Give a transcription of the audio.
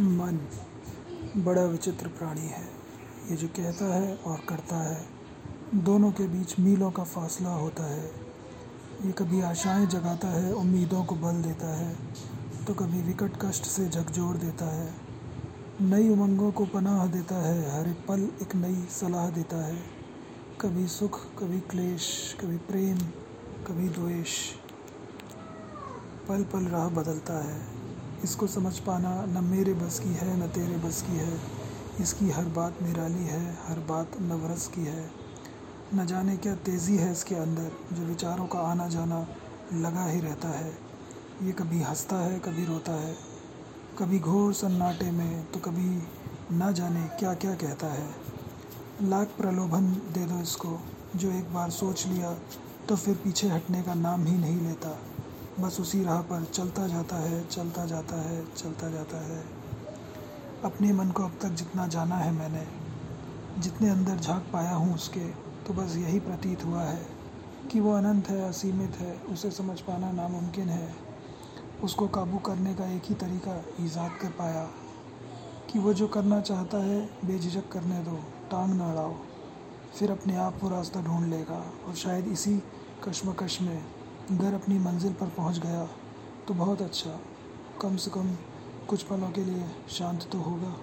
मन बड़ा विचित्र प्राणी है। ये जो कहता है और करता है, दोनों के बीच मीलों का फासला होता है। ये कभी आशाएँ जगाता है, उम्मीदों को बल देता है तो कभी विकट कष्ट से झकझोर देता है। नई उमंगों को पनाह देता है, हर पल एक नई सलाह देता है। कभी सुख, कभी क्लेश, कभी प्रेम, कभी द्वेष पल पल राह बदलता है। इसको समझ पाना न मेरे बस की है, न तेरे बस की है। इसकी हर बात निराली है, हर बात नवरस की है। न जाने क्या तेज़ी है इसके अंदर, जो विचारों का आना जाना लगा ही रहता है। ये कभी हंसता है, कभी रोता है। कभी घोर सन्नाटे में तो कभी ना जाने क्या क्या कहता है। लाख प्रलोभन दे दो इसको, जो एक बार सोच लिया तो फिर पीछे हटने का नाम ही नहीं लेता। बस उसी राह पर चलता जाता है, चलता जाता है, चलता जाता है। अपने मन को अब तक जितना जाना है मैंने, जितने अंदर झाँक पाया हूँ उसके तो बस यही प्रतीत हुआ है कि वो अनंत है, असीमित है, उसे समझ पाना नामुमकिन है। उसको काबू करने का एक ही तरीका ईजाद कर पाया कि वो जो करना चाहता है, बेझिझक करने दो, टांग ना अड़ाओ फिर अपने आप वो रास्ता ढूंढ लेगा। और शायद इसी कश्मकश में घर अपनी मंजिल पर पहुँच गया तो बहुत अच्छा। कम से कम कुछ पलों के लिए शांत तो होगा।